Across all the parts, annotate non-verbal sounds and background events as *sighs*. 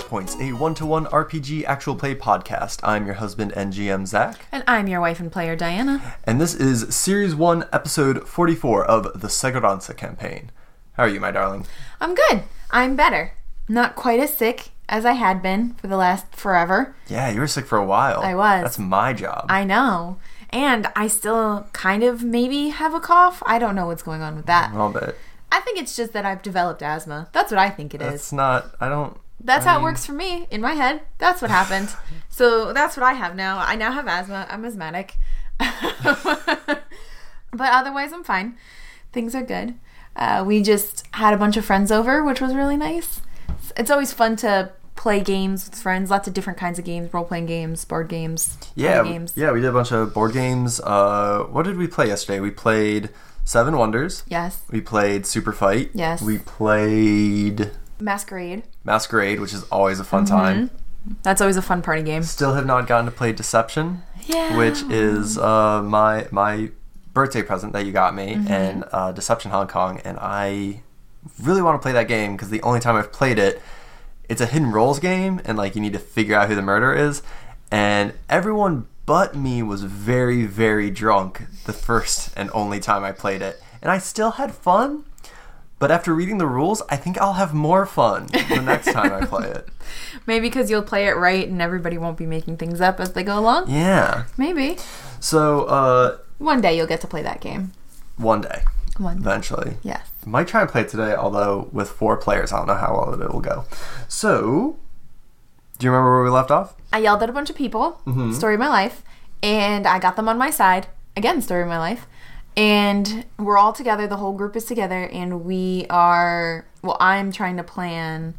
Hello, and welcome to Heartpoints, a one to one RPG actual play podcast. I'm your husband and GM, Zach, And I'm your wife and player, Diana. and this is Series 1, Episode 44 of the Seguranza campaign. How are you, my darling? I'm good. I'm better. Not quite as sick as I had been for the last forever. Yeah, you were sick for a while. I was. That's my job. I know. And I still kind of maybe have a cough. I don't know what's going on with that. I'll bet. I think it's just that I've developed asthma. That's what I think it is. It's not, I don't. That's I how it works for me in my head. That's what happened. *laughs* so that's what I have now. I now have asthma. I'm asthmatic. *laughs* but otherwise, I'm fine. Things are good. Uh, we just had a bunch of friends over, which was really nice. It's always fun to play games with friends. Lots of different kinds of games, role playing games, board games, Yeah, games. yeah, we did a bunch of board games. Uh, what did we play yesterday? We played Seven Wonders. Yes. We played Super Fight. Yes. We played Masquerade. Masquerade, which is always a fun Mm-hmm. time. That's always a fun party game. Still have not gotten to play Deception, Yeah. which is uh, my my birthday present that you got me, Mm-hmm. and uh, Deception Hong Kong, and I really want to play that game because the only time I've played it, it's a hidden roles game, and like you need to figure out who the murderer is, and everyone but me was very very drunk the first and only time I played it, and I still had fun. But after reading the rules, I think I'll have more fun the next time I play it. *laughs* Maybe because you'll play it right and everybody won't be making things up as they go along. Yeah. Maybe. So, uh, One day you'll get to play that game. one day, One. eventually. Yes. Might try and play it today, although with four players, I don't know how well it will go. So, do you remember where we left off? I yelled at a bunch of people, story of my life, and I got them on my side. Again, story of my life. And we're all together, the whole group is together, and we are, well, I'm trying to plan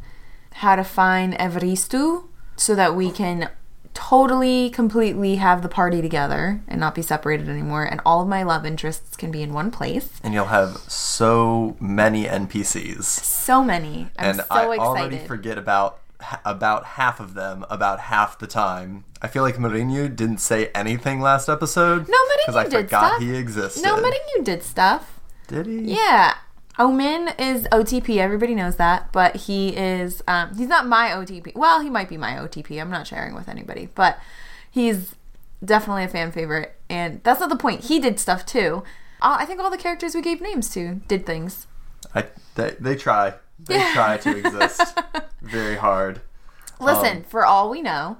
how to find Evaristu so that we can totally, completely have the party together and not be separated anymore. And all of my love interests can be in one place. And you'll have so many NPCs. So many. I'm and so I excited. already forget about about half of them about half the time. I feel like Mourinho didn't say anything last episode. No, Mourinho Because I did forgot stuff. he existed. no, Mourinho did stuff. Did he? Yeah. Omin is OTP. Everybody knows that, but he is. Um, he's not my OTP. Well, he might be my OTP. I'm not sharing with anybody, but he's definitely a fan favorite, and that's not the point. He did stuff too. Uh, I think all the characters we gave names to did things. I, they, they try. They Yeah. try to exist *laughs* very hard. Listen, Um, for all we know,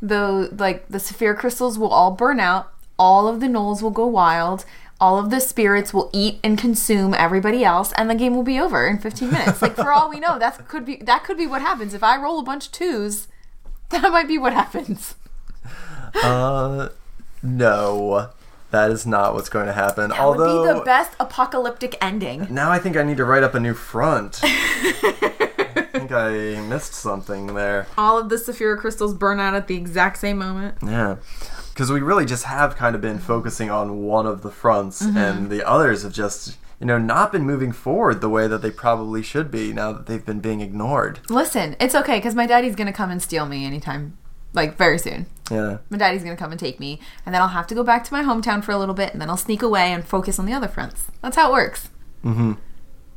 the like the sapphire crystals will all burn out. All of the gnolls will go wild. All of the spirits will eat and consume everybody else, and the game will be over in 15 minutes. Like for all we know, that could be that could be what happens if I roll a bunch of twos. *laughs* That might be what happens. Uh, no, that is not what's going to happen. That Although would be the best apocalyptic ending. now I think I need to write up a new front. *laughs* I think I missed something there. All of the sapphire crystals burn out at the exact same moment. Yeah. Because we really just have kind of been focusing on one of the fronts, Mm-hmm. and the others have just, you know, not been moving forward the way that they probably should be now that they've been being ignored. Listen, it's okay because my daddy's gonna come and steal me anytime, like very soon. Yeah. My daddy's gonna come and take me, and then I'll have to go back to my hometown for a little bit, and then I'll sneak away and focus on the other fronts. That's how it works. Mm-hmm.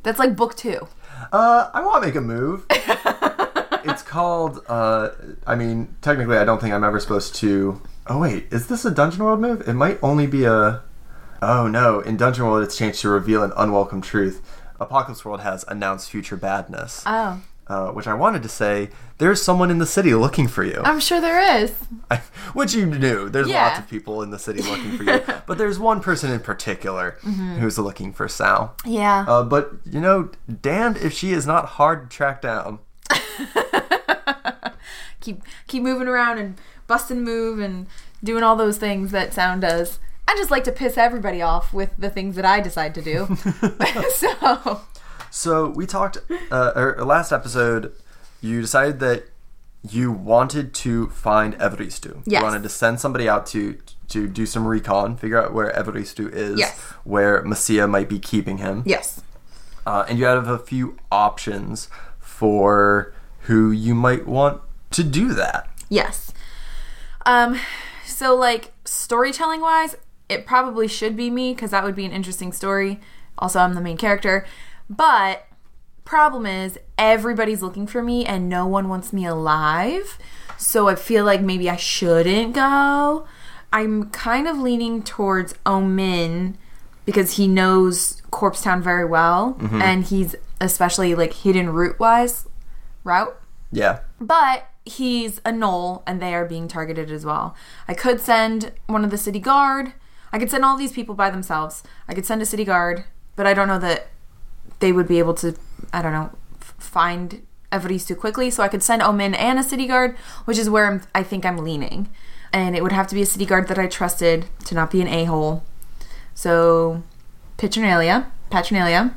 That's like book two. Uh, I want to make a move. *laughs* it's called. Uh, I mean, technically, I don't think I'm ever supposed to. Oh wait, is this a Dungeon World move? It might only be a. Oh no! In Dungeon World, it's changed to reveal an unwelcome truth. Apocalypse World has announced future badness, Oh, uh, which I wanted to say. There's someone in the city looking for you, I'm sure there is. *laughs* which you knew. There's Yeah. lots of people in the city looking for you, *laughs* but there's one person in particular who's looking for Sal. Yeah. Uh, but you know, damned if she is not hard to track down. *laughs* keep keep moving around and busting move and doing all those things that sound does. I just like to piss everybody off with the things that I decide to do. so So we talked, uh, or last episode, you decided that you wanted to find Evaristu. Yes. You wanted to send somebody out to to do some recon, figure out where Evaristu is, Yes. where Messia might be keeping him. yes, Uh, and you have a few options for who you might want to do that. yes. Um, so like storytelling wise, it probably should be me because that would be an interesting story. Also, I'm the main character, but Problem is, everybody's looking for me and no one wants me alive. So I feel like maybe I shouldn't go. I'm kind of leaning towards Omin because he knows Corpse Town very well mm-hmm. and he's especially like hidden route wise route. Yeah. But he's a gnoll and they are being targeted as well. I could send one of the city guard. I could send all these people by themselves. I could send a city guard, but I don't know that they would be able to, I don't know, f- find Evaristo quickly. So I could send Omin and a city guard, which is where I'm, I think I'm leaning. And it would have to be a city guard that I trusted to not be an a hole. So Petronalia, Patronalia,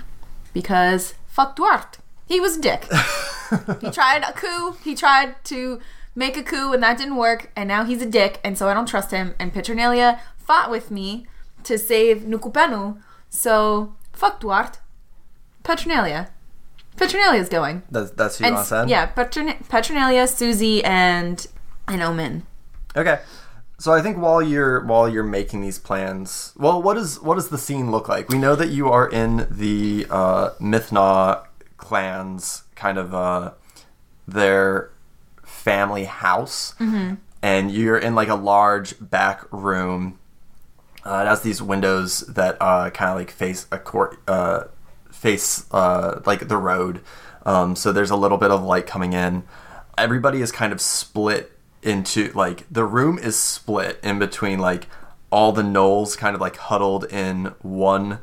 because fuck Duarte. He was a dick. he *laughs* tried a coup. He tried to make a coup, and that didn't work. And now he's a dick, and so I don't trust him. And Petronalia fought with me to save Nukupenu. So fuck Duarte. Petronalia. Petronalia's going. That's that's who you want to send. yeah, Petronalia, Susie, and an Omin. Okay. So I think while you're while you're making these plans, well, what is what does the scene look like? We know that you are in the uh, Mithna clans, kind of uh, their family house, and you're in like a large back room. Uh, it has these windows that uh, kind of like face a court, uh, face uh, like the road. Um, so there's a little bit of light coming in. Everybody is kind of split into like the room is split in between like all the gnolls kind of like huddled in one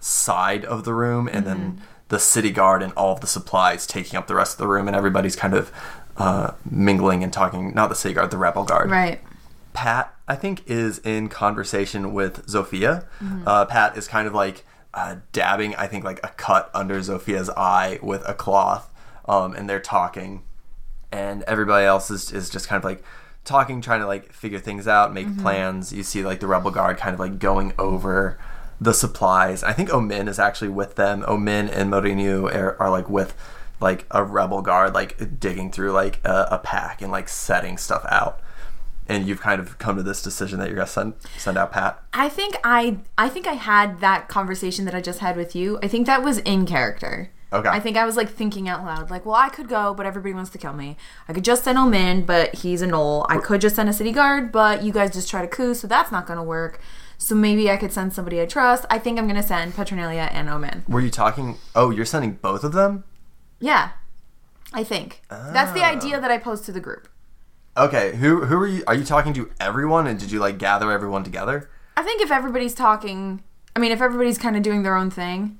side of the room and then the city guard and all of the supplies taking up the rest of the room and everybody's kind of uh, mingling and talking not the city guard the rebel guard Right. Pat, I think, is in conversation with Zofia. Uh, Pat is kind of like uh, dabbing, I think, like a cut under Zofia's eye with a cloth, um, and they're talking, and everybody else is, is just kind of like talking, trying to like figure things out, make plans. You see like the rebel guard kind of like going over the supplies. I think Omin is actually with them. Omin and Mourinho are, are like with like a rebel guard, like digging through like a, a pack and like setting stuff out and you've kind of come to this decision that you're gonna send send out Pat. I think I I think I had that conversation that I just had with you. I think that was in character. Okay. I think I was like thinking out loud, like, well, I could go, but everybody wants to kill me. I could just send Omin, but he's a gnoll. I could just send a city guard, but you guys just try to coup, so that's not gonna work. So maybe I could send somebody I trust. I think I'm gonna send Petronalia and Omin. Were you talking? Oh, you're sending both of them. Yeah. I think. That's the ah. idea that I posed to the group. Okay, who who are you? Are you talking to everyone, and did you like gather everyone together? I think if everybody's talking, I mean, if everybody's kind of doing their own thing,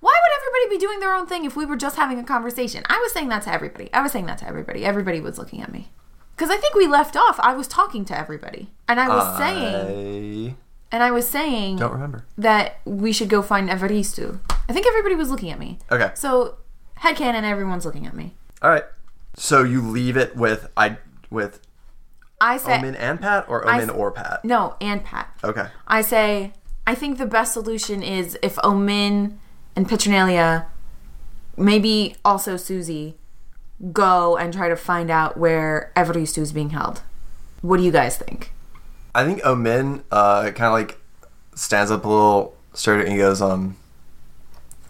why would everybody be doing their own thing if we were just having a conversation? I was saying that to everybody. I was saying that to everybody. Everybody was looking at me. Because I think we left off, I was talking to everybody. And I was saying, and I was saying don't remember. that we should go find Evaristo. I think everybody was looking at me. Okay, So, headcanon, everyone's looking at me. all right. So you leave it with I with I said, Omin and Pat, or I s- or Pat. no, and Pat. Okay. I say, I think the best solution is if Omin and Petronalia, maybe also Susie, go and try to find out where Evaristo is being held. What do you guys think? I think Omin uh, kind of like stands up a little straighter and he goes, um,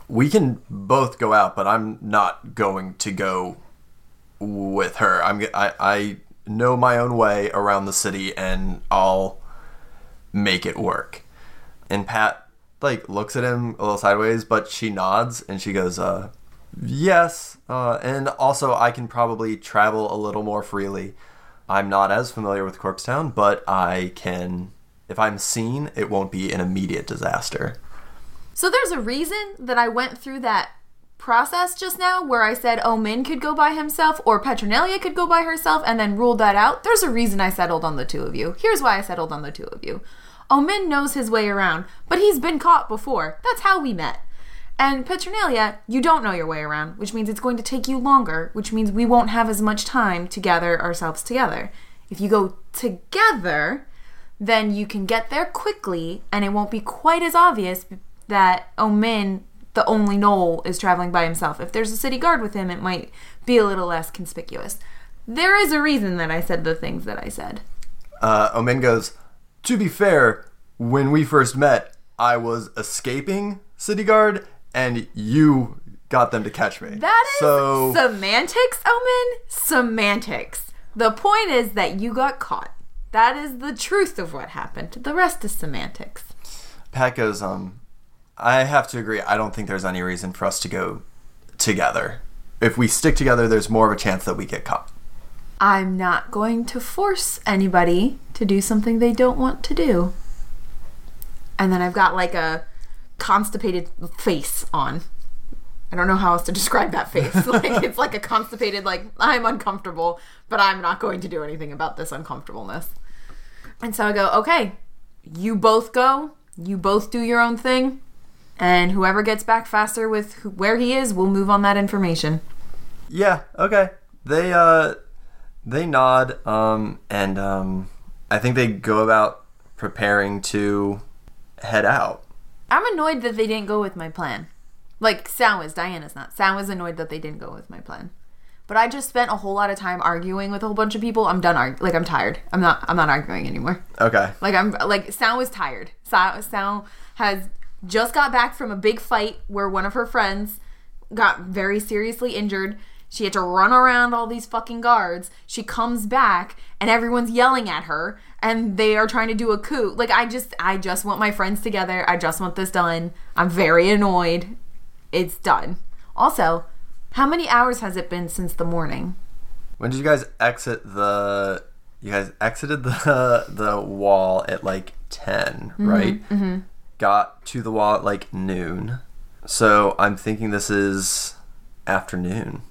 we can both go out, but I'm not going to go with her. I'm g- I, I know my own way around the city and I'll make it work. And Pat like looks at him a little sideways, but she nods and she goes, uh, yes. Uh, and also I can probably travel a little more freely. I'm not as familiar with Corpsetown, but I can. If I'm seen, it won't be an immediate disaster. So there's a reason that I went through that process just now where I said oh, Omin could go by himself or Petronalia could go by herself and then ruled that out. There's a reason I settled on the two of you. Here's why I settled on the two of you. Oh, Omin knows his way around, but he's been caught before. That's how we met. And Petronalia, you don't know your way around, which means it's going to take you longer, which means we won't have as much time to gather ourselves together. If you go together, then you can get there quickly and it won't be quite as obvious that oh, Omin, the only gnoll, is traveling by himself. If there's a city guard with him, it might be a little less conspicuous. There is a reason that I said the things that I said. Uh, Omin goes, To be fair, when we first met, I was escaping City Guard, and you got them to catch me. That is so. semantics, Omin. Semantics. The point is that you got caught. That is the truth of what happened. The rest is semantics. Pat goes, um, I have to agree. I don't think there's any reason for us to go together. If we stick together, there's more of a chance that we get caught. I'm not going to force anybody to do something they don't want to do. And then I've got like a constipated face on. I don't know how else to describe that face. *laughs* Like it's like a constipated like I'm uncomfortable, but I'm not going to do anything about this uncomfortableness. And so I go, "Okay, you both go. You both do your own thing, and whoever gets back faster with who, where he is, will move on that information." Yeah, okay. They uh they nod um and um I think they go about preparing to head out. I'm annoyed that they didn't go with my plan. Like Sam was, Diana's not. Sam was annoyed that they didn't go with my plan. But I just spent a whole lot of time arguing with a whole bunch of people. I'm done. Arg- like I'm tired. I'm not. I'm not arguing anymore. Okay. Like I'm. Like Sam was tired. Sam, Sam has just got back from a big fight where one of her friends got very seriously injured. She had to run around all these fucking guards. She comes back and everyone's yelling at her and they are trying to do a coup. Like I just I just want my friends together. I just want this done. I'm very annoyed. It's done. Also, how many hours has it been since the morning? When did you guys exit the you guys exited the *laughs* the wall at like 10, right? Mm-hmm. Got to the wall at like noon. So I'm thinking this is afternoon.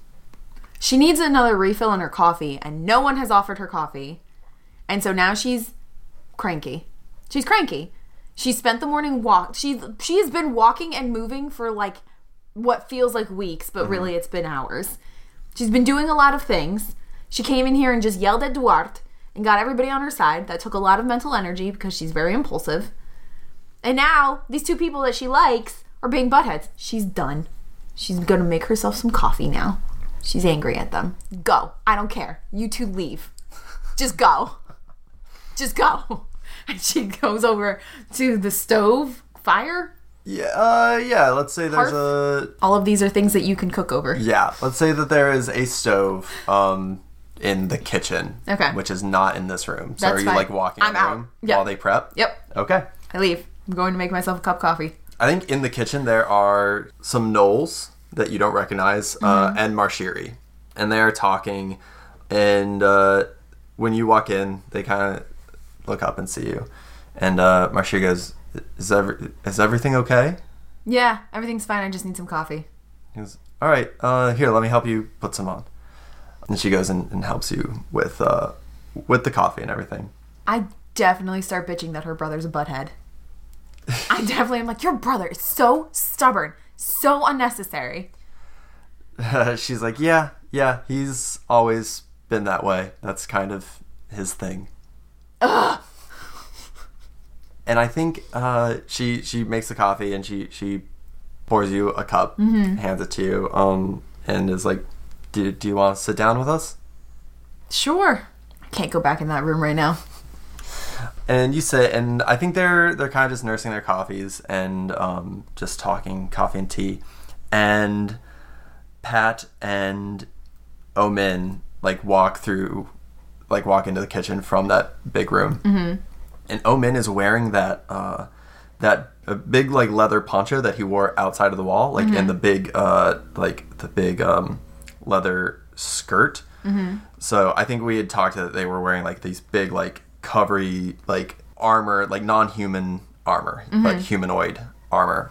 She needs another refill in her coffee, and no one has offered her coffee. And so now she's cranky. She's cranky. She spent the morning walk. She she has been walking and moving for like what feels like weeks, but mm-hmm. really it's been hours. She's been doing a lot of things. She came in here and just yelled at Duarte and got everybody on her side. That took a lot of mental energy because she's very impulsive. And now these two people that she likes are being buttheads. She's done. She's gonna make herself some coffee now. She's angry at them. Go. I don't care. You two leave. Just go. Just go. *laughs* And she goes over to the stove fire. Yeah, uh yeah, let's say there's a All of these are things that you can cook over. yeah, let's say that there is a stove um in the kitchen. Okay. Which is not in this room. So That's are you fine. like walking I'm out. while they prep? Yep. Okay. I leave. I'm going to make myself a cup of coffee. I think in the kitchen there are some gnolls that you don't recognize, uh, Mm-hmm. and Marshiri, and they are talking. And uh, when you walk in, they kind of look up and see you, and uh, Marshiri goes, "Is every is everything okay?" Yeah, everything's fine. I just need some coffee. He goes, "All right, uh, here, let me help you put some on." And she goes and, and helps you with uh, with the coffee and everything. I definitely start bitching that her brother's a butthead. *laughs* I definitely am like, your brother is so stubborn, so unnecessary. *laughs* She's like, "Yeah, yeah, he's always been that way. That's kind of his thing." and I think uh, she she makes the coffee and she she pours you a cup, hands it to you, um, and is like, "Do do you want to sit down with us?" Sure. I can't go back in that room right now. And you sit, and I think they're they're kind of just nursing their coffees and um, just talking coffee and tea, and Pat and Omin like walk through, like walk into the kitchen from that big room, mm-hmm. and Omin is wearing that uh, that a big like leather poncho that he wore outside of the wall, like in the big uh, like the big um, leather skirt. So I think we had talked that they were wearing like these big like covery like armor, like non-human armor, like humanoid armor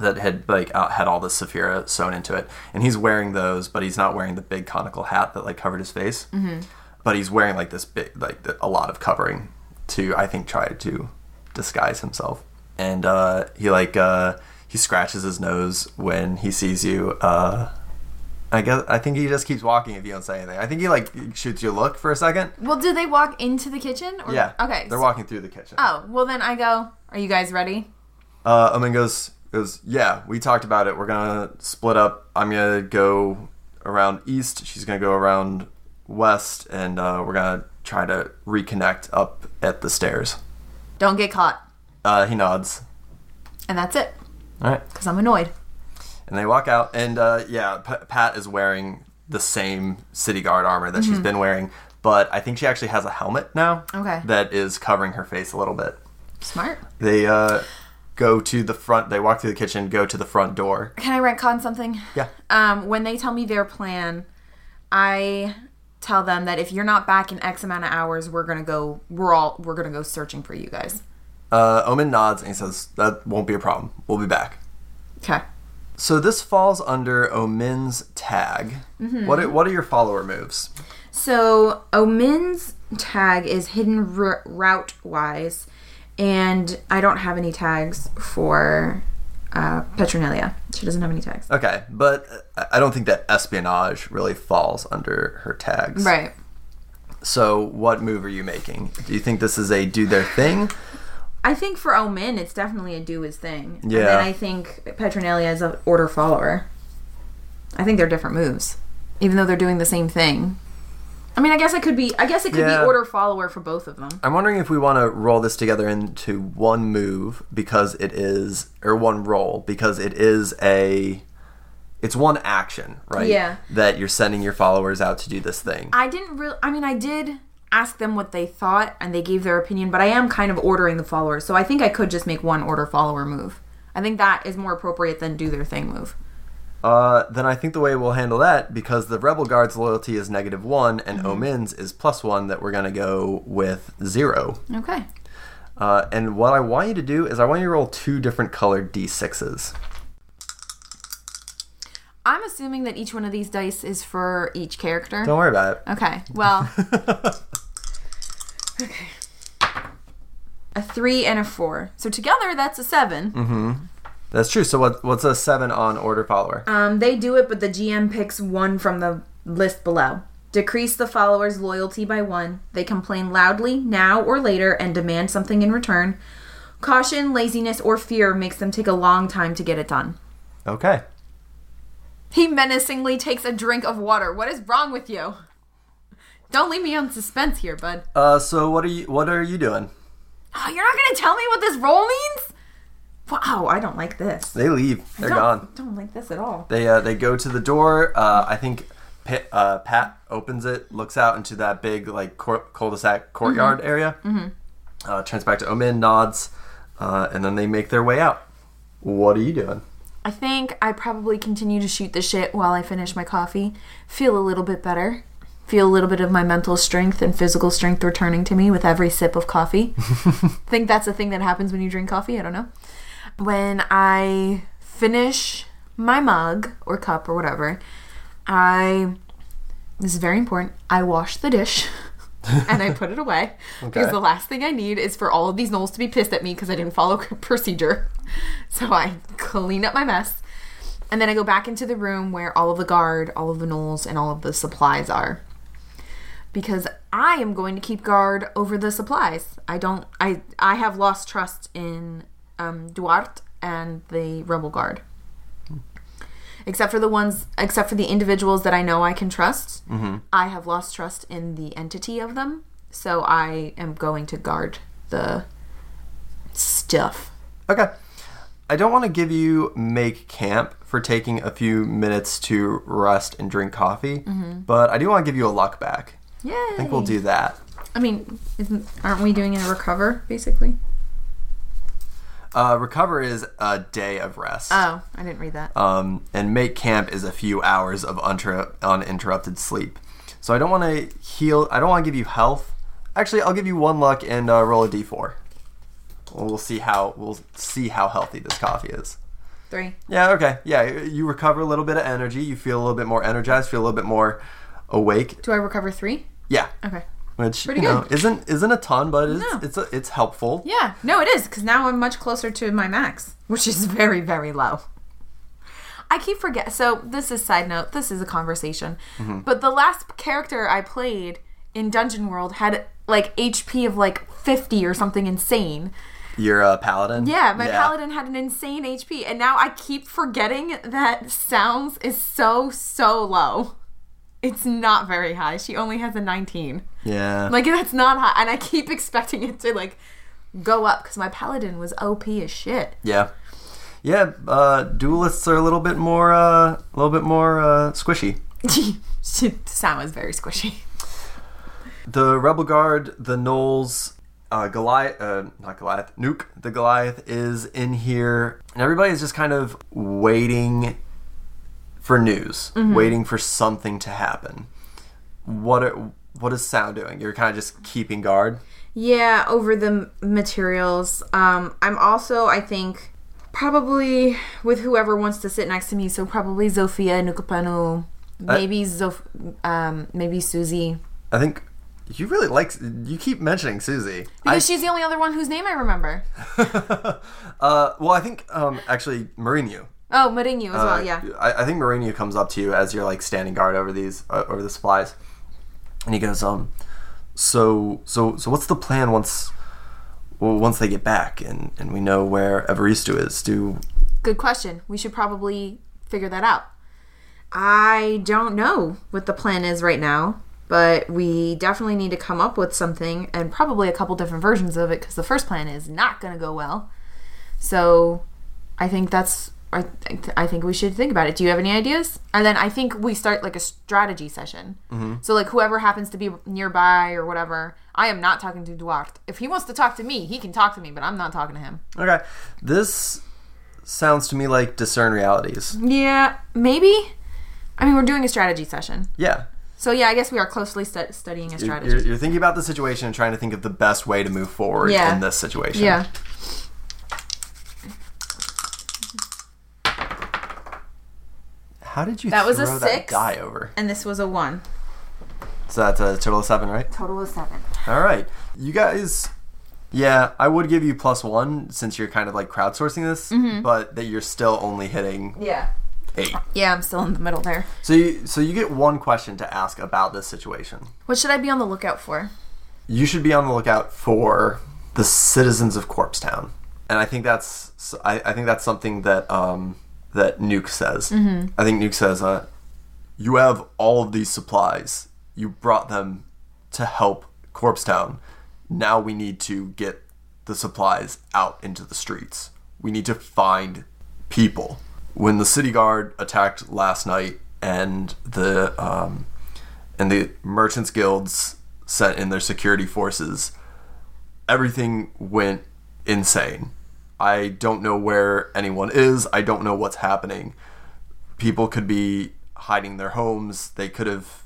that had like uh, had all the Saphira sewn into it, and he's wearing those, but he's not wearing the big conical hat that like covered his face. Mm-hmm. But he's wearing like this big, like a lot of covering to, I think, try to disguise himself. And uh, he like uh, he scratches his nose when he sees you. Uh, I guess I think he just keeps walking if you don't say anything. I think he like shoots you a look for a second. Well, do they walk into the kitchen? Or? Yeah. Okay. They're so- walking through the kitchen. Oh, well then I go, are you guys ready? Uh, Omin goes, goes, yeah, we talked about it. We're gonna split up. I'm gonna go around east. She's gonna go around west, and uh, we're gonna try to reconnect up at the stairs. Don't get caught. Uh, he nods. And that's it. All right. Because I'm annoyed. And they walk out, and uh, yeah, P- Pat is wearing the same city guard armor that she's been wearing, but I think she actually has a helmet now. Okay. That is covering her face a little bit. Smart. They uh, go to the front. They walk through the kitchen, go to the front door. Can I retcon something? Yeah. Um, when they tell me their plan, I tell them that if you're not back in X amount of hours, we're gonna go. We're all we're gonna go searching for you guys. Uh, Omin nods and he says, "That won't be a problem. We'll be back." Okay. So this falls under Omin's tag. Mm-hmm. What are, what are your follower moves? So Omin's tag is hidden r- route wise, and I don't have any tags for uh, Petronelia. She doesn't have any tags. Okay, but I don't think that espionage really falls under her tags. Right. So what move are you making? Do you think this is a do their thing? I think for Omin, it's definitely a do his thing. And Yeah. then I think Petronelia is an order follower. I think they're different moves, even though they're doing the same thing. I mean, I guess it could be. I guess it could Yeah. be order follower for both of them. I'm wondering if we want to roll this together into one move because it is, or one roll because it is a, it's one action, right? Yeah. That you're sending your followers out to do this thing. I didn't really. I mean, I did ask them what they thought, and they gave their opinion. But I am kind of ordering the followers, so I think I could just make one order follower move. I think that is more appropriate than do their thing move. Uh, then I think the way we'll handle that because the rebel guard's loyalty is negative one and Omin's is plus one. That we're gonna go with zero. Okay. Uh, and what I want you to do is I want you to roll two different colored d6s. I'm assuming that each one of these dice is for each character. Don't worry about it. Okay. Well. *laughs* a three and a four. So together, that's a 7 Mm-hmm. That's true. So what, what's a seven on order follower? Um, they do it, but the GM picks one from the list below. Decrease the follower's loyalty by one. They complain loudly, now or later, and demand something in return. Caution, laziness, or fear makes them take a long time to get it done. Okay. He menacingly takes a drink of water. What is wrong with you? Don't leave me on suspense here, bud. Uh, so what are you what are you doing? Oh, you're not gonna tell me what this roll means? Wow, I don't like this. They leave. They're don't, gone. Don't like this at all. They uh, they go to the door. Uh, I think Pat, uh, Pat opens it, looks out into that big like cor- cul-de-sac courtyard area. Mm-hmm. Uh, turns back to Omin, nods, uh, and then they make their way out. What are you doing? I think I probably continue to shoot the shit while I finish my coffee. Feel a little bit better. Feel a little bit of my mental strength and physical strength returning to me with every sip of coffee. *laughs* think that's a thing that happens when you drink coffee. I don't know. When I finish my mug or cup or whatever, I. This is very important. I wash the dish. *laughs* and I put it away because the last thing I need is for all of these gnolls to be pissed at me because I didn't follow *laughs* procedure. So I clean up my mess, and then I go back into the room where all of the guard, all of the gnolls, and all of the supplies are. Because I am going to keep guard over the supplies. I don't. I I have lost trust in um, Duarte and the rebel guard. Except for the ones, except for the individuals that I know I can trust, I have lost trust in the entity of them. So I am going to guard the stuff. Okay. I don't want to give you make camp for taking a few minutes to rest and drink coffee, but I do want to give you a luck back. Yay! I think we'll do that. I mean, isn't aren't we doing a recover basically? Uh, recover is a day of rest. Oh, I didn't read that. um, and make camp is a few hours of unter- uninterrupted sleep. So I don't want to heal. I don't want to give you health. Actually, I'll give you one luck and uh, roll a d4. We'll see how we'll see how healthy this coffee is. Three. Yeah. Okay. Yeah. You recover a little bit of energy. You feel a little bit more energized. Feel a little bit more awake. Do I recover three? Yeah. Okay. Which Pretty you know good. isn't isn't a ton, but it's No. it's a, it's helpful. Yeah. No, it is because now I'm much closer to my max, which is very very low. I keep forget. So this is side note. This is a conversation. Mm-hmm. But the last character I played in Dungeon World had like HP of like 50 or something insane. You're a paladin. Yeah, my paladin had an insane HP, and now I keep forgetting that Sounds is so so low. It's not very high. She only has a 19. Yeah. Like that's not high, and I keep *laughs* expecting it to like go up because my paladin was OP as shit. Yeah. Yeah, uh, duelists are a little bit more, uh, a little bit more uh, squishy. *laughs* Sound is very squishy. The Rebel Guard, the Gnolls, uh, Goliath, uh, not Goliath, Nuke, the Goliath is in here, and everybody is just kind of waiting for news, waiting for something to happen. What are, what is Sound doing? You're kind of just keeping guard. Yeah, over the materials. Um, I'm also, I think, probably with whoever wants to sit next to me. So probably Zofia Nukapanu, maybe Zof, um, maybe Susie, I think you really like. You keep mentioning Susie. I, because she's the only other one whose name I remember. *laughs* uh, well, I think um, actually Mourinho. Oh, Mourinho as well. Uh, Yeah. I, I think Mourinho comes up to you as you're like standing guard over these uh, over the supplies, and he goes, "Um, so so so what's the plan once well, once they get back and and we know where Evaristo is? Do Good question. We should probably figure that out. I don't know what the plan is right now, but we definitely need to come up with something and probably a couple different versions of it because the first plan is not going to go well. So I think that's. I, th- I think we should think about it. Do you have any ideas? And then I think we start like a strategy session. Mm-hmm. So like whoever happens to be nearby or whatever. I am not talking to Duarte. If he wants to talk to me, he can talk to me, but I'm not talking to him. okay? This sounds to me like discern realities. Yeah, maybe. I mean, we're doing a strategy session. Yeah. So yeah, I guess we are closely stu- studying a You're, strategy. you're, you're thinking about the situation and trying to think of the best way to move forward Yeah. in this situation. yeah. How did you That was a that six. die over? And this was a one. So that's a total of seven, right? Total of seven. All right, you guys. Yeah, I would give you plus one since you're kind of like crowdsourcing this, Mm-hmm. but that you're still only hitting Yeah. eight. Yeah, I'm still in the middle there. So you so you get one question to ask about this situation. What should I be on the lookout for? You should be on the lookout for the citizens of Corpse Town, and I think that's I, I think that's something that um that Nuke says. Mm-hmm. I think Nuke says, uh, "You have all of these supplies. You brought them to help Corpse Town. Now we need to get the supplies out into the streets. We need to find people." When the city guard attacked last night, and the um, and the merchants guilds sent in their security forces everything went insane i don't know where anyone is i don't know what's happening people could be hiding their homes they could have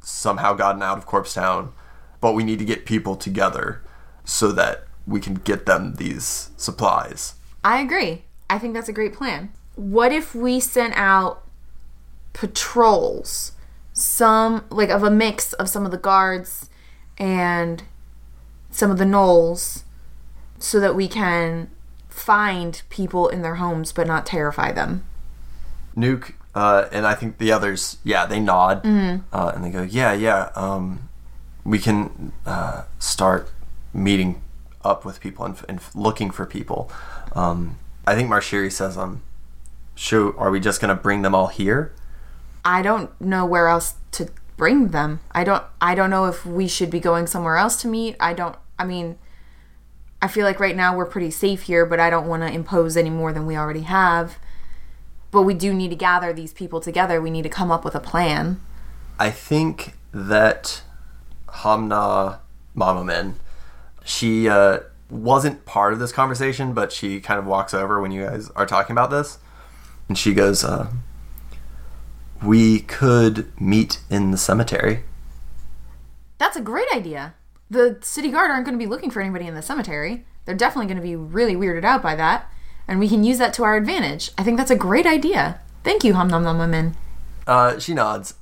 somehow gotten out of corpse town but we need to get people together so that we can get them these supplies I agree. I think that's a great plan. What if we sent out patrols? Some, like, of a mix of some of the guards and some of the gnolls so that we can find people in their homes but not terrify them. Nuke uh, and I think the others, yeah, they nod uh, and they go, yeah, yeah, um, we can uh, start meeting up with people and, and looking for people. Um, I think Marshiri says, um, "Show, are we just gonna bring them all here?" I don't know where else to bring them. I don't I don't know if we should be going somewhere else to meet. I don't I mean I feel like right now we're pretty safe here, but I don't want to impose any more than we already have. But we do need to gather these people together. We need to come up with a plan. I think that Hamna Mamamen, she uh, wasn't part of this conversation, but she kind of walks over when you guys are talking about this, and she goes, uh, "We could meet in the cemetery." That's a great idea. The city guard aren't going to be looking for anybody in the cemetery. They're definitely going to be really weirded out by that, and we can use that to our advantage. I think that's a great idea. Thank you, Hum Nom Nom Min. Uh, she nods.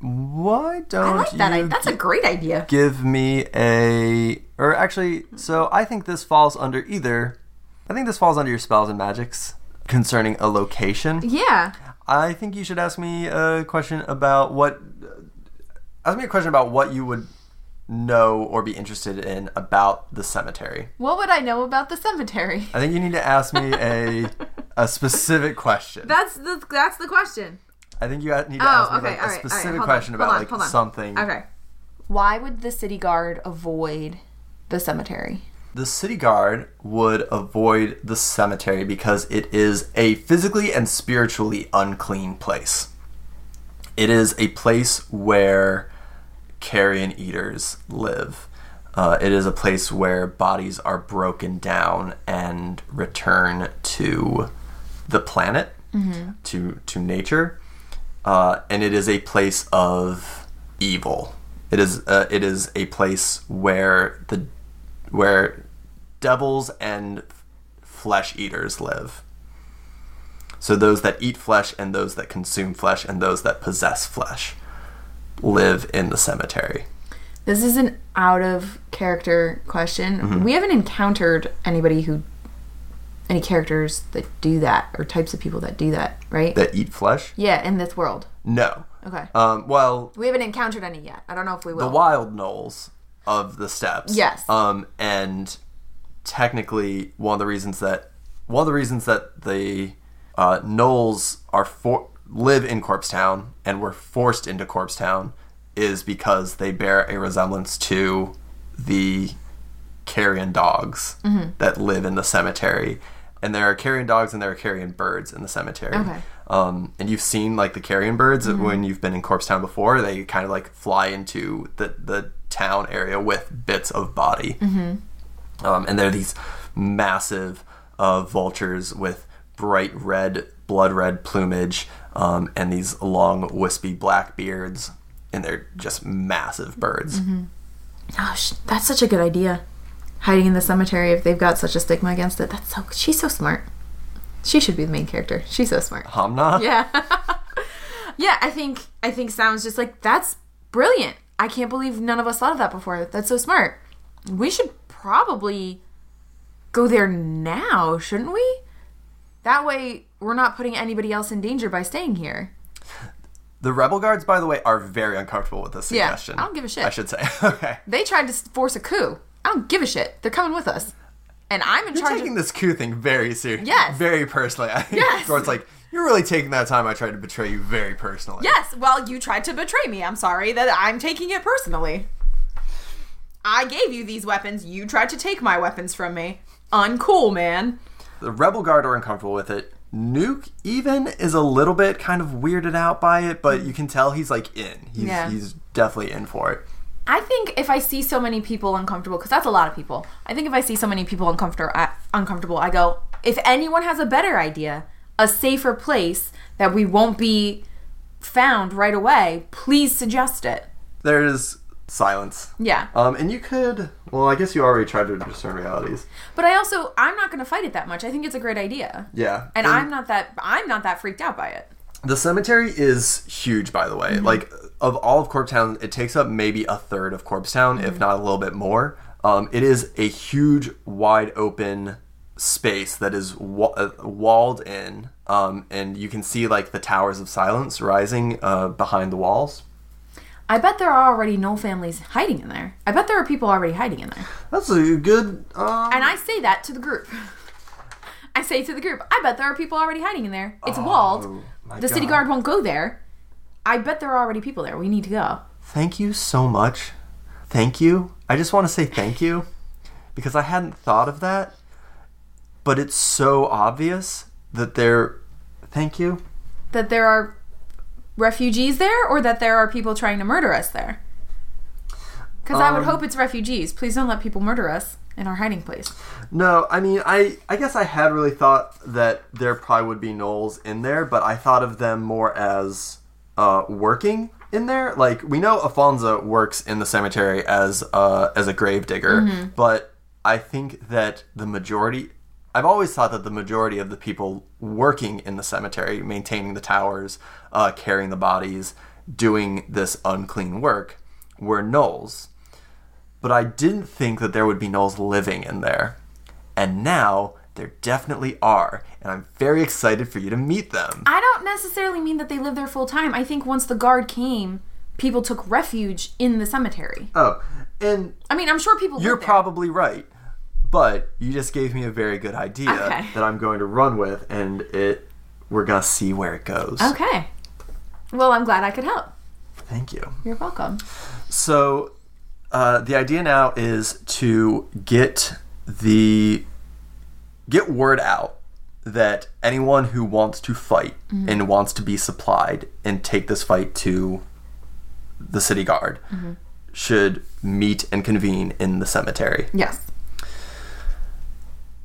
Why don't I like that. you I, that's a great idea. give me a or actually so i think this falls under either i think this falls under your spells and magics concerning a location Yeah. i think you should ask me a question about what ask me a question about what you would know or be interested in about the cemetery What would I know about the cemetery? i think you need to ask me a *laughs* a specific question That's the that's the question. i think you need to Oh, ask me okay, like, all a right, specific on, question hold about on, like something Okay. Why would the city guard avoid the cemetery? The city guard would avoid the cemetery because it is a physically and spiritually unclean place. It is a place where carrion eaters live. Uh, it is a place where bodies are broken down and return to the planet, to to nature, uh, and it is a place of evil. It is uh, it is a place where the where devils and flesh eaters live. So those that eat flesh and those that consume flesh and those that possess flesh live in the cemetery. This is an out of character question. Mm-hmm. We haven't encountered anybody who, any characters that do that or types of people that do that, right? That eat flesh? yeah, in this world. No. Okay. Um, well, we haven't encountered any yet. I don't know if we will. the wild gnolls of the steppes. Yes. Um, and technically, one of the reasons that one of the reasons that the uh, gnolls are for live in Corpse Town and were forced into Corpse Town is because they bear a resemblance to the carrion dogs Mm-hmm. that live in the cemetery. And there are carrion dogs and there are carrion birds in the cemetery. Okay. Um, and you've seen like the carrion birds when you've been in Corpse Town before. They kind of like fly into the the town area with bits of body. Um, and they're these massive uh, vultures with bright red, blood red plumage, um, and these long, wispy black beards. And they're just massive birds. oh, sh- that's such a good idea. Hiding in the cemetery if they've got such a stigma against it. That's so. She's so smart. She should be the main character. She's so smart. Hamna? *laughs* Yeah. yeah, I think I think sounds just like that's brilliant. I can't believe none of us thought of that before. That's so smart. We should probably go there now, shouldn't we? That way we're not putting anybody else in danger by staying here. The rebel guards, by the way, are very uncomfortable with this Yeah, suggestion. I don't give a shit. I should say. *laughs* okay. They tried to force a coup. I don't give a shit. They're coming with us. And I'm in You're charge taking of this coup thing very seriously. Yes. Very personally. *laughs* I think Yes. Gord's like, you're really taking that time I tried to betray you very personally. Yes, well, you tried to betray me. I'm sorry that I'm taking it personally. I gave you these weapons. You tried to take my weapons from me. Uncool, man. The rebel guard are uncomfortable with it. Nuke even is a little bit kind of weirded out by it, but you can tell he's like in. He's, Yeah. he's definitely in for it. I think if I see so many people uncomfortable, because that's a lot of people. I think if I see so many people uncomfortable, I, uncomfortable, I go. If anyone has a better idea, a safer place that we won't be found right away, please suggest it. There's silence. Yeah, Um, and you could, well, I guess you already tried to discern realities. but I also I'm not going to fight it that much. I think it's a great idea, Yeah. and I'm not that I'm not that freaked out by it. The cemetery is huge, by the way. Mm-hmm. Like of all of Corpse Town, it takes up maybe a third of Corpse Town, Mm-hmm. if not a little bit more. Um, it is a huge, wide open space that is wa- uh, walled in, um, and you can see like the towers of silence rising uh, behind the walls. I bet there are already no families hiding in there. I bet there are people already hiding in there. That's a good. Um, And I say that to the group. *laughs* I say to the group, I bet there are people already hiding in there. It's Oh, walled. The city guard won't go there. I bet there are already people there. We need to go. Thank you so much. Thank you. I just want to say thank you because I hadn't thought of that, but it's so obvious that they're. Thank you. That there are refugees there or that there are people trying to murder us there. Because I would Um, hope it's refugees. Please don't let people murder us in our hiding place. No, I mean, I I guess I had really thought that there probably would be gnolls in there, but I thought of them more as uh, working in there. Like we know Afonso works in the cemetery as uh, as a grave digger, but I think that the majority. I've always thought that the majority of the people working in the cemetery, maintaining the towers, uh, carrying the bodies, doing this unclean work, were gnolls but I didn't think that there would be gnolls living in there. And now there definitely are, and I'm very excited for you to meet them. I don't necessarily mean that they live there full time. I think once the guard came, people took refuge in the cemetery. Oh, and I mean, I'm sure people you're live there. probably right, but you just gave me a very good idea Okay. that I'm going to run with, and it we're gonna see where it goes. Okay. Well, I'm glad I could help. Thank you. You're welcome. So, uh, the idea now is to get the get word out that anyone who wants to fight and wants to be supplied and take this fight to the city guard should meet and convene in the cemetery. Yes.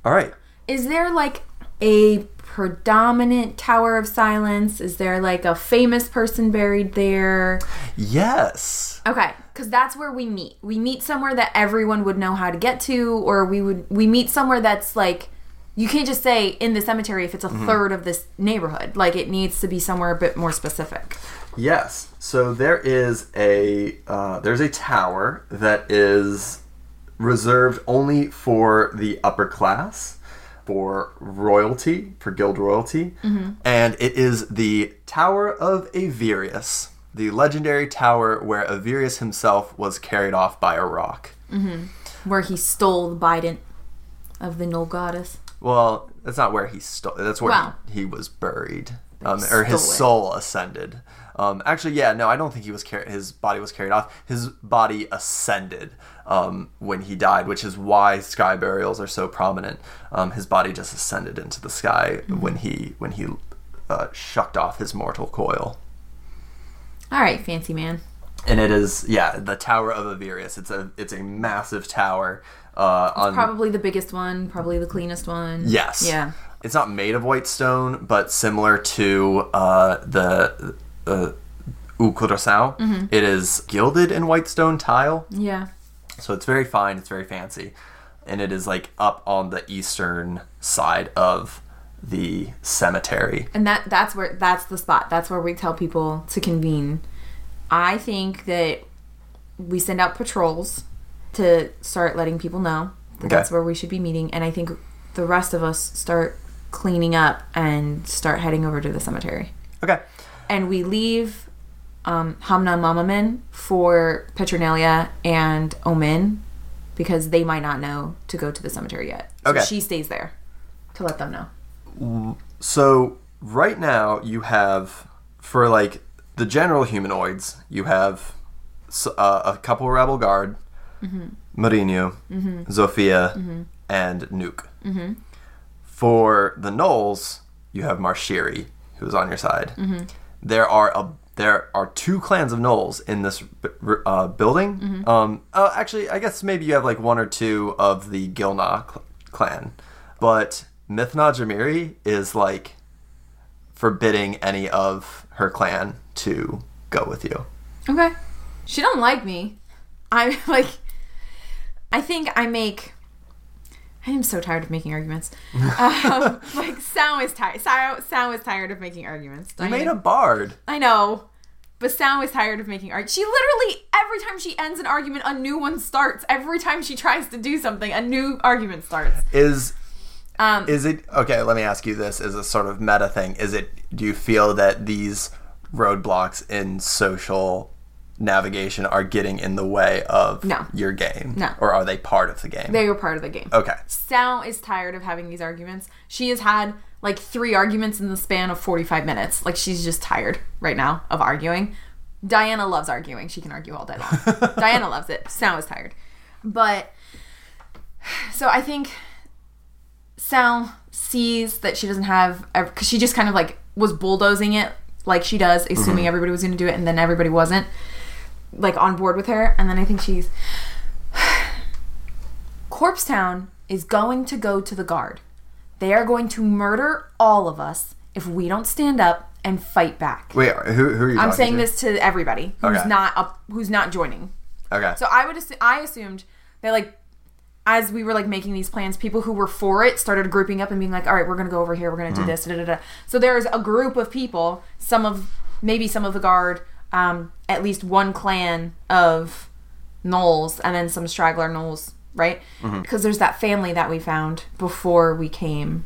All right. Is there like a predominant Tower of Silence? Is there like a famous person buried there? Yes. Okay, because that's where we meet. We meet somewhere that everyone would know how to get to, or we would we meet somewhere that's like you can't just say in the cemetery if it's a third of this neighborhood. Like it needs to be somewhere a bit more specific. Yes. So there is a uh, there's a tower that is reserved only for the upper class, for royalty, for guild royalty, and it is the Tower of Avirius, the legendary tower where Avirius himself was carried off by a rock. Where he stole the bident of the Null Goddess. Well, that's not where he stole. That's where Wow. he, he was buried, um, or his stole it. soul ascended. Um, actually, yeah, no, I don't think he was carried. His body was carried off. His body ascended um, when he died, which is why sky burials are so prominent. Um, his body just ascended into the sky Mm-hmm. when he when he uh, shucked off his mortal coil. All right, fancy man. And it is, yeah, the Tower of Avirius. It's a it's a massive tower. Uh, on Probably the biggest one, probably the cleanest one. Yes. Yeah. It's not made of white stone, but similar to uh, the uh, Ukurasao, Mm-hmm. it is gilded in white stone tile. Yeah. So it's very fine, it's very fancy. And it is like up on the eastern side of the cemetery. And that that's where that's the spot. That's where we tell people to convene. I think that we send out patrols to start letting people know that Okay. that's where we should be meeting and I think the rest of us start cleaning up and start heading over to the cemetery. Okay. And we leave um, Hamna and Mama Min for Petronalia and Omin because they might not know to go to the cemetery yet. So Okay. she stays there to let them know. So right now you have for like the general humanoids, you have uh, a couple rebel guard, mm-hmm. Mourinho, mm-hmm. Zofia, mm-hmm. and Nuke. For the gnolls, you have Marshiri, who's on your side. There are a there are two clans of gnolls in this uh, building. Um, uh, actually, I guess maybe you have like one or two of the Gilna cl- clan, but Mithna Jamiri is like forbidding any of her clan to go with you. Okay. She don't like me. I *laughs* like I think I make I am so tired of making arguments. um, *laughs* like Sound is tired. Sound is tired of making arguments. You made a bard. I know. But Sound is tired of making arguments. She literally every time she ends an argument, a new one starts. Every time she tries to do something, a new argument starts. Is Um, is it okay? Let me ask you this: as a sort of meta thing, is it? Do you feel that these roadblocks in social navigation are getting in the way of No. your game? No. or are they part of the game? they were part of the game. okay. Sal is tired of having these arguments. She has had like three arguments in the span of 45 minutes. Like she's just tired right now of arguing. Diana loves arguing. She can argue all day long. *laughs* Diana loves it. Sal is tired. But so I think Sal sees that she doesn't have because she just kind of like was bulldozing it like she does, assuming mm-hmm. everybody was going to do it, and then everybody wasn't like on board with her. And then I think she's *sighs* Corpse Town is going to go to the guard. They are going to murder all of us if we don't stand up and fight back. Wait, who, who are you? I'm saying to? this to everybody who's Okay. not up, who's not joining. Okay. So I would assume, I assumed that like as we were like making these plans, people who were for it started grouping up and being like, "All right, we're gonna go over here. We're gonna do mm-hmm. this." Da, da, da. So there's a group of people, some of maybe some of the guard, um, at least one clan of gnolls, and then some straggler gnolls, right? Because there's that family that we found before we came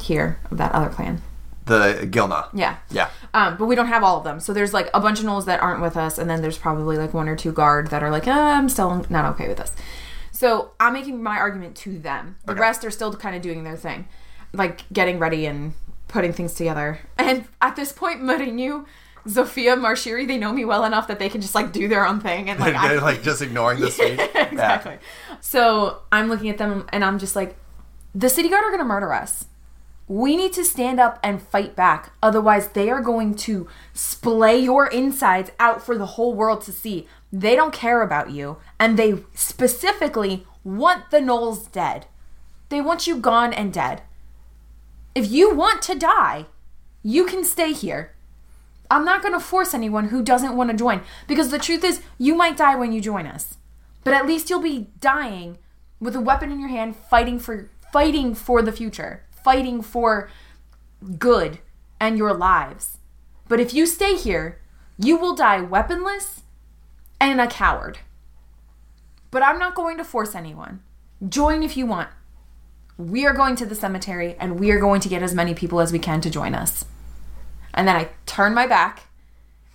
here of that other clan. the Gilna. Yeah. Yeah. Um, but we don't have all of them. So there's like a bunch of gnolls that aren't with us, and then there's probably like one or two guard that are like, "Ah, I'm still not okay with this. So I'm making my argument to them. The Okay. rest are still kind of doing their thing, like getting ready and putting things together. *laughs* And at this point, Mourinho Zofia Marshiri, they know me well enough that they can just like do their own thing and like *laughs* They're I, like just ignoring the *laughs* speech. Yeah. exactly. So I'm looking at them and I'm just like, the city guard are gonna murder us. We need to stand up and fight back. Otherwise, they are going to splay your insides out for the whole world to see. They don't care about you. And they specifically want the gnolls dead. They want you gone and dead. If you want to die, you can stay here. I'm not going to force anyone who doesn't want to join because the truth is, you might die when you join us. But at least you'll be dying with a weapon in your hand fighting for fighting for the future, fighting for good and your lives. But if you stay here, you will die weaponless and a coward. But I'm not going to force anyone. Join if you want. We are going to the cemetery and we are going to get as many people as we can to join us. And then I turn my back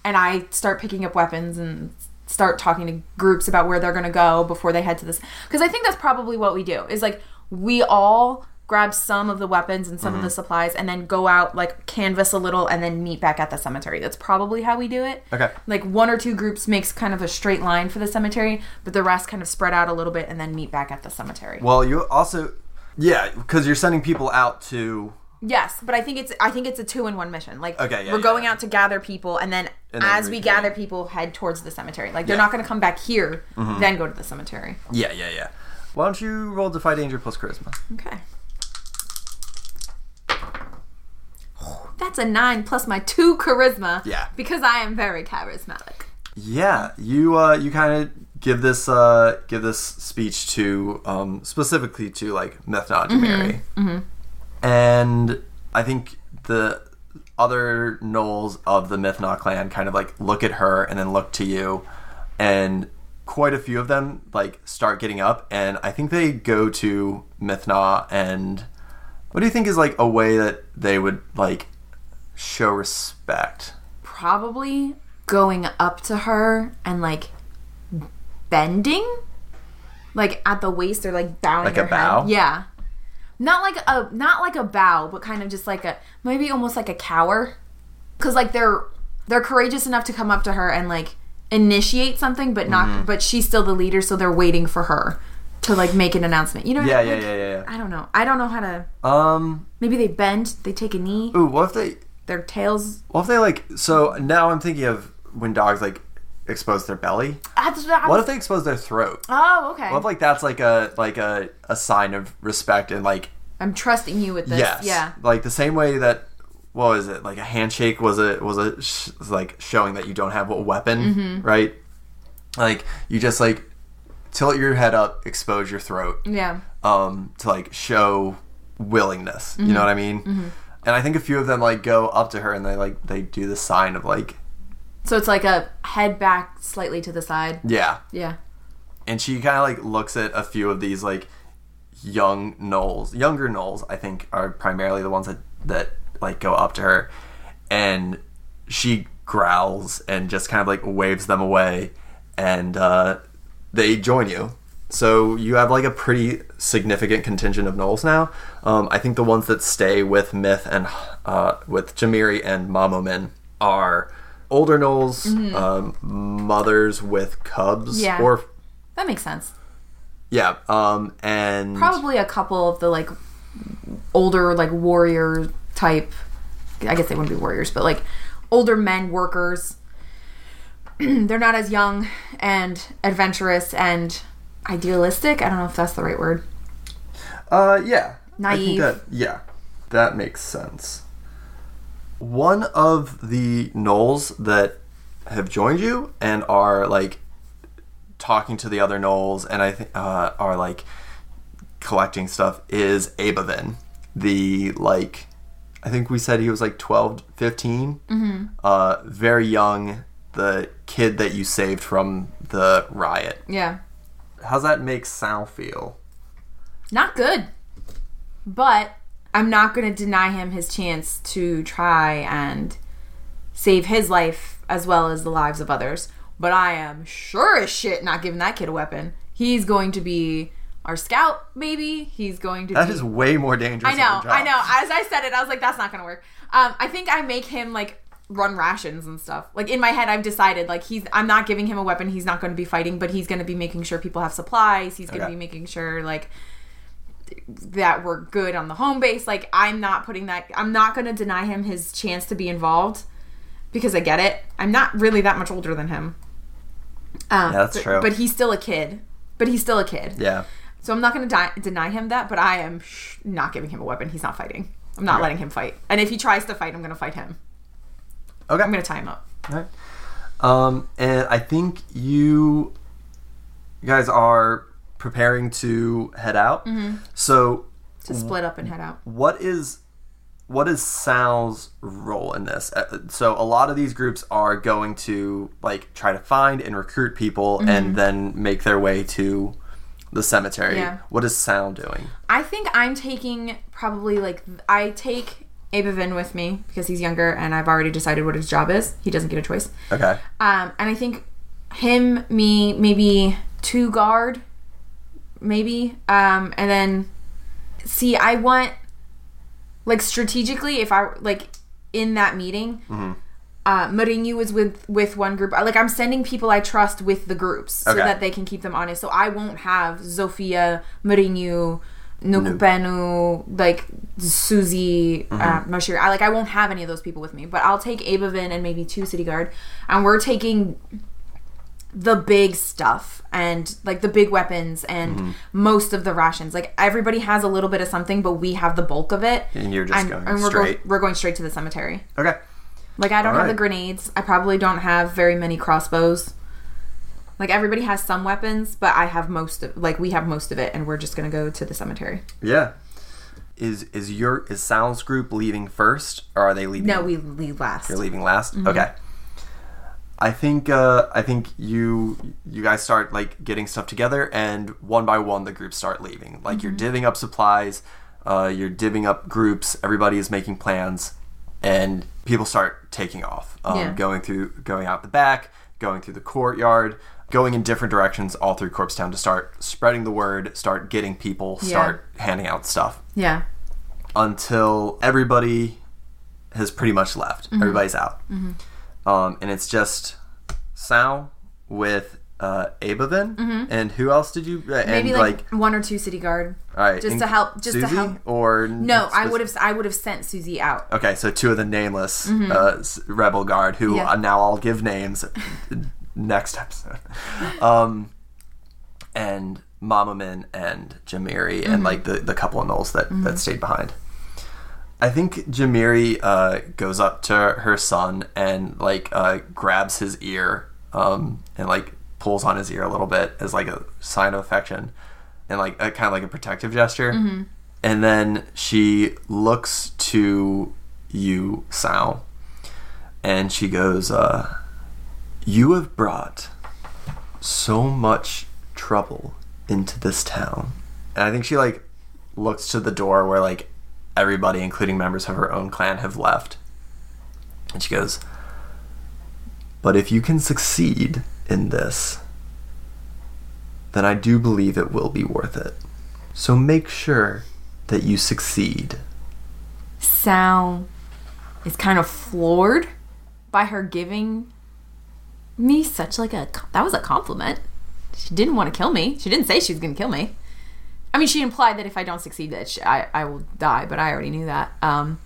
and I start picking up weapons and start talking to groups about where they're going to go before they head to this. Because I think that's probably what we do is like we all grab some of the weapons and some of the mm-hmm. supplies and then go out, like canvas a little and then meet back at the cemetery. That's probably how we do it. Okay. Like one or two groups makes kind of a straight line for the cemetery, but the rest kind of spread out a little bit and then meet back at the cemetery. Well, you also, yeah, because you're sending people out to. Yes, but I think it's I think it's a two in one mission. Like Okay, yeah, we're yeah, going yeah. out to gather people, and then And then as we gather people, head towards the cemetery. Like they're. Mm-hmm. not going to come back here, then go to the cemetery. Yeah, yeah, yeah. Why don't you roll Defy Danger plus Charisma? Okay. That's a nine plus my two charisma. Yeah. Because I am very charismatic. Yeah, you uh, you kind of give this uh, give this speech to um, specifically to like Methnod Mary, and I think the other gnolls of the Mythna clan kind of like look at her and then look to you, and quite a few of them like start getting up, and I think they go to Mythna and what do you think is like a way that they would like show respect? Probably going up to her and like bending, like at the waist or like bowing. Like a head. bow? Yeah. Not like a not like a bow, but kind of just like a maybe almost like a cower, because like they're they're courageous enough to come up to her and like initiate something, but not Mm-hmm. but she's still the leader, so they're waiting for her to like make an announcement. You know? Yeah, like, yeah, yeah, yeah, I don't know. I don't know how to. Um. Maybe they bend. They take a knee. Ooh, what if they Their tails. What if they like? So now I'm thinking of when dogs like expose their belly. That's what What if they expose their throat? Oh, okay. What if like that's like a like a, a sign of respect and like I'm trusting you with this. yes, Yeah. like the same way that what was it like a handshake was a was a sh- was like showing that you don't have a weapon, Mm-hmm. right? Like you just like tilt your head up, expose your throat, Yeah. um, to like show willingness. You Mm-hmm. know what I mean? And I think a few of them like go up to her and they like they do the sign of like So it's like a head back slightly to the side. yeah, Yeah. and she kind of like looks at a few of these like young gnolls younger gnolls i think are primarily the ones that that like go up to her. And she growls and just kind of like waves them away. And uh, they join you. So you have like a pretty significant contingent of gnolls now. Um, i think the ones that stay with myth and uh, with jamiri and mamomin are older gnolls um, mothers with cubs Yeah. or That makes sense. yeah, um, and Probably a couple of the like older like warrior type. I guess they wouldn't be warriors, but like older men workers. *clears throat* They're not as young and adventurous and idealistic. I don't know if that's the right word. uh, yeah, Naive. that yeah, that makes sense. One of the gnolls that have joined you and are like talking to the other gnolls, and I think uh, are like collecting stuff is Abavin, the like. I think we said he was like 12, 15. Mm-hmm. Uh, very young, the kid that you saved from the riot. Yeah. How's that make Sal feel? Not good. But I'm not going to deny him his chance to try and save his life as well as the lives of others. But I am sure as shit not giving that kid a weapon. He's going to be our scout, maybe. He's going to That be. is way more dangerous. I know, of a job. I know. As I said it, I was like, that's not going to work. Um, I think I make him like run rations and stuff. Like in my head, I've decided like he's I'm not giving him a weapon. He's not going to be fighting, but he's going to be making sure people have supplies. He's going to Okay. be making sure like that we're good on the home base. Like I'm not putting that. I'm not going to deny him his chance to be involved because I get it. I'm not really that much older than him. Um, Yeah, that's but, true. But he's still a kid. But he's still a kid. Yeah. So I'm not going to di- deny him that, but I am sh- not giving him a weapon. He's not fighting. I'm not Okay. letting him fight. And if he tries to fight, I'm going to fight him. Okay. I'm going to tie him up. Alright. Um, and I think you guys are preparing to head out. Mm-hmm. So, To split up and head out. what is what is Sal's role in this? Uh, So, a lot of these groups are going to like try to find and recruit people, Mm-hmm. and then make their way to the cemetery. Yeah. What is Sal doing? I think I'm taking probably like I take Abavin with me because he's younger and I've already decided what his job is. He doesn't get a choice. Okay. Um, and I think him, me, maybe two guard, maybe. Um, and then see, I want like strategically, if I like in that meeting, uh, Mourinho was with with one group. Like I'm sending people I trust with the groups so Okay. that they can keep them honest. So I won't have Zofia, Mourinho. Nukupenu, like Susie, uh, Mashir. I like I won't have any of those people with me, but I'll take Abavin and maybe two city guard, and we're taking the big stuff and like the big weapons and most of the rations. Like everybody has a little bit of something, but we have the bulk of it. And you're just going we're straight. we're going straight to the cemetery. Okay. Like I don't have the grenades. I probably don't have very many crossbows. Like everybody has some weapons, but I have most of like we have most of it and we're just going to go to the cemetery. Yeah. Is is your is Sal's group leaving first, or are they leaving? No, we leave last. You're leaving last. Mm-hmm. Okay. I think uh, I think you you guys start like getting stuff together, and one by one the groups start leaving. Like Mm-hmm. you're divvying up supplies, uh, you're divvying up groups. Everybody is making plans, and people start taking off, um, Yeah. going through, going out the back, going through the courtyard, going in different directions all through Corpse Town to start spreading the word, start getting people, Yeah. start handing out stuff Yeah. until everybody has pretty much left. Mm-hmm. Everybody's out. Um, and it's just Sal with uh, Abavin. And who else did you? Uh, and Mm-hmm. Maybe like, one or two city guard. all right, just to help- just to help- Or No, I would have I would have sent Susie out. Okay, so two of the nameless uh, rebel guard, who Mm-hmm. Yeah. uh, now I'll give names *laughs* next episode. *laughs* Um, and Mama Min and Jamiri Mm-hmm. and like the, the couple of gnolls that, that stayed behind. I think Jamiri uh, goes up to her son and like uh, grabs his ear um, and like pulls on his ear a little bit as like a sign of affection and like a, kind of like a protective gesture. And then she looks to you, Sal, and she goes, uh, "You have brought so much trouble into this town." And I think she like looks to the door where like everybody, including members of her own clan, have left. And she goes, But if you can succeed in this, then I do believe it will be worth it. So make sure that you succeed. Sal is kind of floored by her giving me such like a that was a compliment. She didn't want to kill me. She didn't say she was going to kill me. I mean, she implied that if I don't succeed, that she, I I will die. But I already knew that. Um,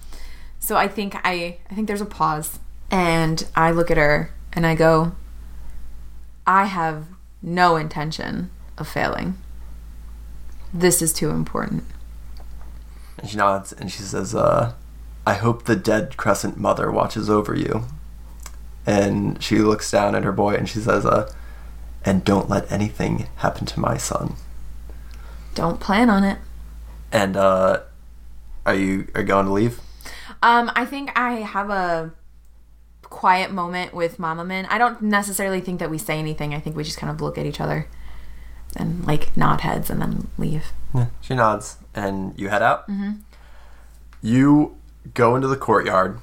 so I think I I think there's a pause, and I look at her and I go, I have no intention of failing. This is too important. And she nods and she says, uh, I hope the dead Crescent Mother watches over you. And she looks down at her boy and she says, uh, and don't let anything happen to my son. Don't plan on it. And uh, are you are you going to leave? Um, I think I have a quiet moment with Mama Min. I don't necessarily think that we say anything. I think we just kind of look at each other and like nod heads and then leave. Yeah. She nods, and you head out. Mm-hmm. You go into the courtyard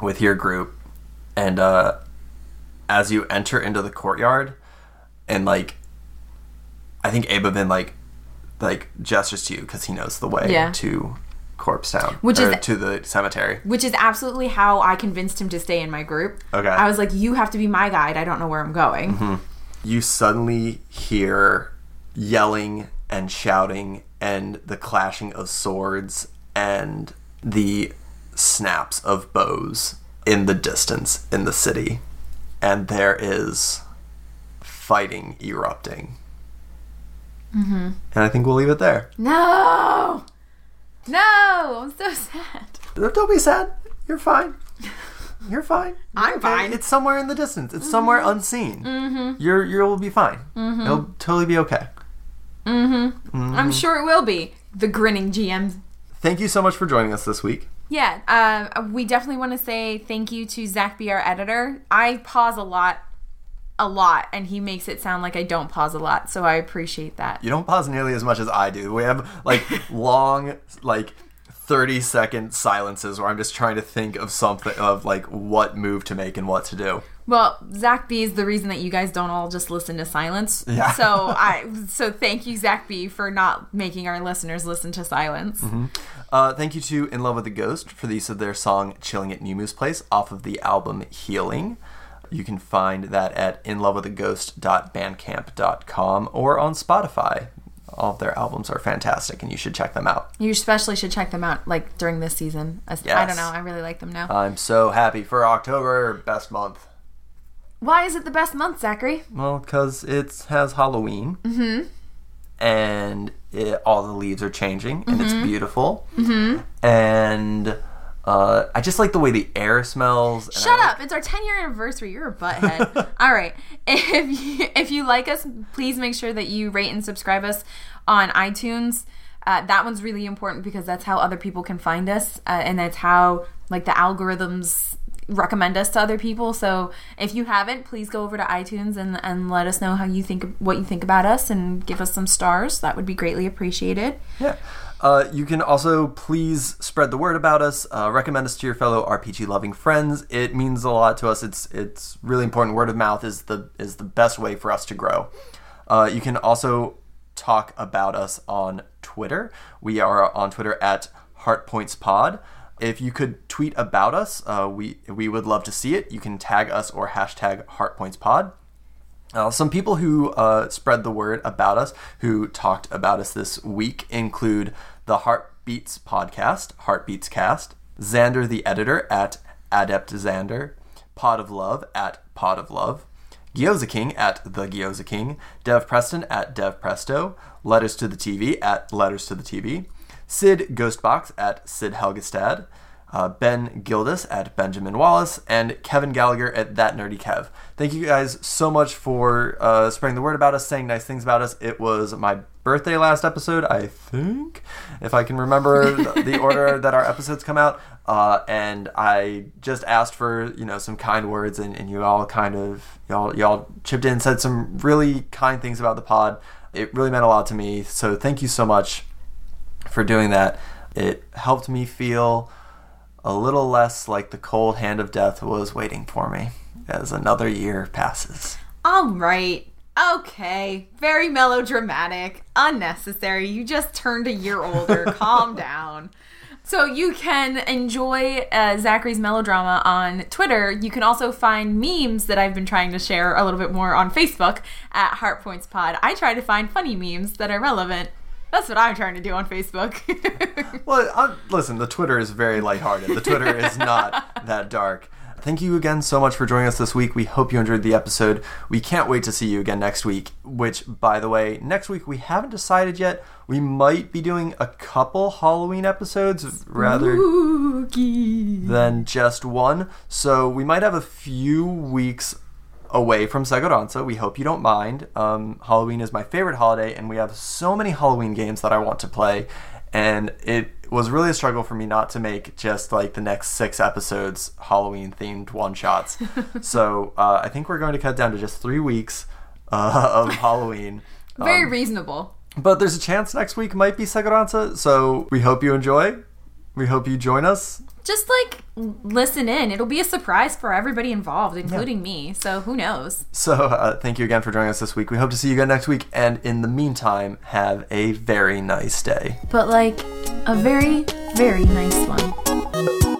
with your group, and uh, as you enter into the courtyard, and like, I think Abavin like, like gestures to you because he knows the way Yeah. to Corpse Town, Which is- to the cemetery. Which is absolutely how I convinced him to stay in my group. Okay. I was like, you have to be my guide. I don't know where I'm going. Mm-hmm. You suddenly hear yelling and shouting and the clashing of swords and the snaps of bows in the distance in the city, and there is fighting erupting. Mm-hmm. And I think we'll leave it there. No! No! I'm so sad. Don't be sad. You're fine. You're fine. *laughs* I'm fine. It's somewhere in the distance. It's somewhere unseen. Mm-hmm. You're you'll be fine. It'll totally be okay. I'm sure it will be. The grinning GM. Thank you so much for joining us this week. Yeah, uh, we definitely want to say thank you to Zach B, our editor. I pause a lot, a lot, and he makes it sound like I don't pause a lot, so I appreciate that. You don't pause nearly as much as I do. We have like *laughs* long, like 30 second silences where I'm just trying to think of something of like what move to make and what to do. Well, Zach B is the reason that you guys don't all just listen to silence. Yeah. So I, *laughs* so thank you, Zach B, for not making our listeners listen to silence. Uh, thank you to In Love with the Ghost for the use of their song Chilling at New Moose Place off of the album Healing. You can find that at inlovewiththeghost.bandcamp.com or on Spotify. All of their albums are fantastic and you should check them out. You especially should check them out, like during this season. As- I Yes. don't know. I really like them now. I'm so happy for October, best month. Why is it the best month, Zachary? Well, because it has Halloween. Mm-hmm. And it, all the leaves are changing, and it's beautiful. Mm-hmm. And uh, I just like the way the air smells. Shut like- up! It's our 10 year anniversary. You're a butthead. *laughs* All right. If you, if you like us, please make sure that you rate and subscribe us on iTunes. Uh, that one's really important because that's how other people can find us, uh, and that's how like the algorithms recommend us to other people. So if you haven't, please go over to iTunes and and let us know how you think what you think about us and give us some stars. That would be greatly appreciated. Yeah. Uh, you can also please spread the word about us. Uh, recommend us to your fellow RPG loving friends. It means a lot to us. It's it's really important. Word of mouth is the is the best way for us to grow. Uh, you can also talk about us on Twitter. We are on Twitter at HeartPointsPod. If you could tweet about us, uh, we we would love to see it. You can tag us or hashtag HeartPointsPod. Uh, some people who uh, spread the word about us, who talked about us this week, include the Heartbeats podcast, Heartbeats Cast, Xander the editor at Adept Xander, Pod of Love at Pod of Love, Gyoza King at The Gyoza King, Dev Preston at Dev Presto, Letters to the TV at Letters to the TV, Sid Ghostbox at Sid Helgestad, uh, Ben Gildas at Benjamin Wallace, and Kevin Gallagher at That Nerdy Kev. Thank you guys so much for uh, spreading the word about us, saying nice things about us. It was my birthday last episode, I think, if I can remember *laughs* the, order that our episodes come out. Uh, and I just asked for you know some kind words, and, and you all kind of y'all y'all chipped in, said some really kind things about the pod. It really meant a lot to me. So thank you so much for doing that. It helped me feel a little less like the cold hand of death was waiting for me as another year passes. All right. Okay. Very melodramatic. Unnecessary. You just turned a year older. *laughs* Calm down. So you can enjoy uh, Zachary's melodrama on Twitter. You can also find memes that I've been trying to share a little bit more on Facebook at Heartpoints Pod. I try to find funny memes that are relevant. That's what I'm trying to do on Facebook. *laughs* Well, uh, listen, the Twitter is very lighthearted. The Twitter is not *laughs* that dark. Thank you again so much for joining us this week. We hope you enjoyed the episode. We can't wait to see you again next week, which, by the way, next week we haven't decided yet. We might be doing a couple Halloween episodes rather Spooky. than just one. So we might have a few weeks away from Segodanza. We hope you don't mind. Um, Halloween is my favorite holiday, and we have so many Halloween games that I want to play. And it was really a struggle for me not to make just like the next six episodes Halloween themed one shots. *laughs* so uh, I think we're going to cut down to just three weeks uh, *laughs* of Halloween. Very Um, reasonable. but there's a chance next week might be Segodanza, so we hope you enjoy. We hope you join us. Just like listen in. It'll be a surprise for everybody involved, including me. So who knows? So, uh, thank you again for joining us this week. We hope to see you again next week. And in the meantime, have a very nice day. But like a very, very nice one.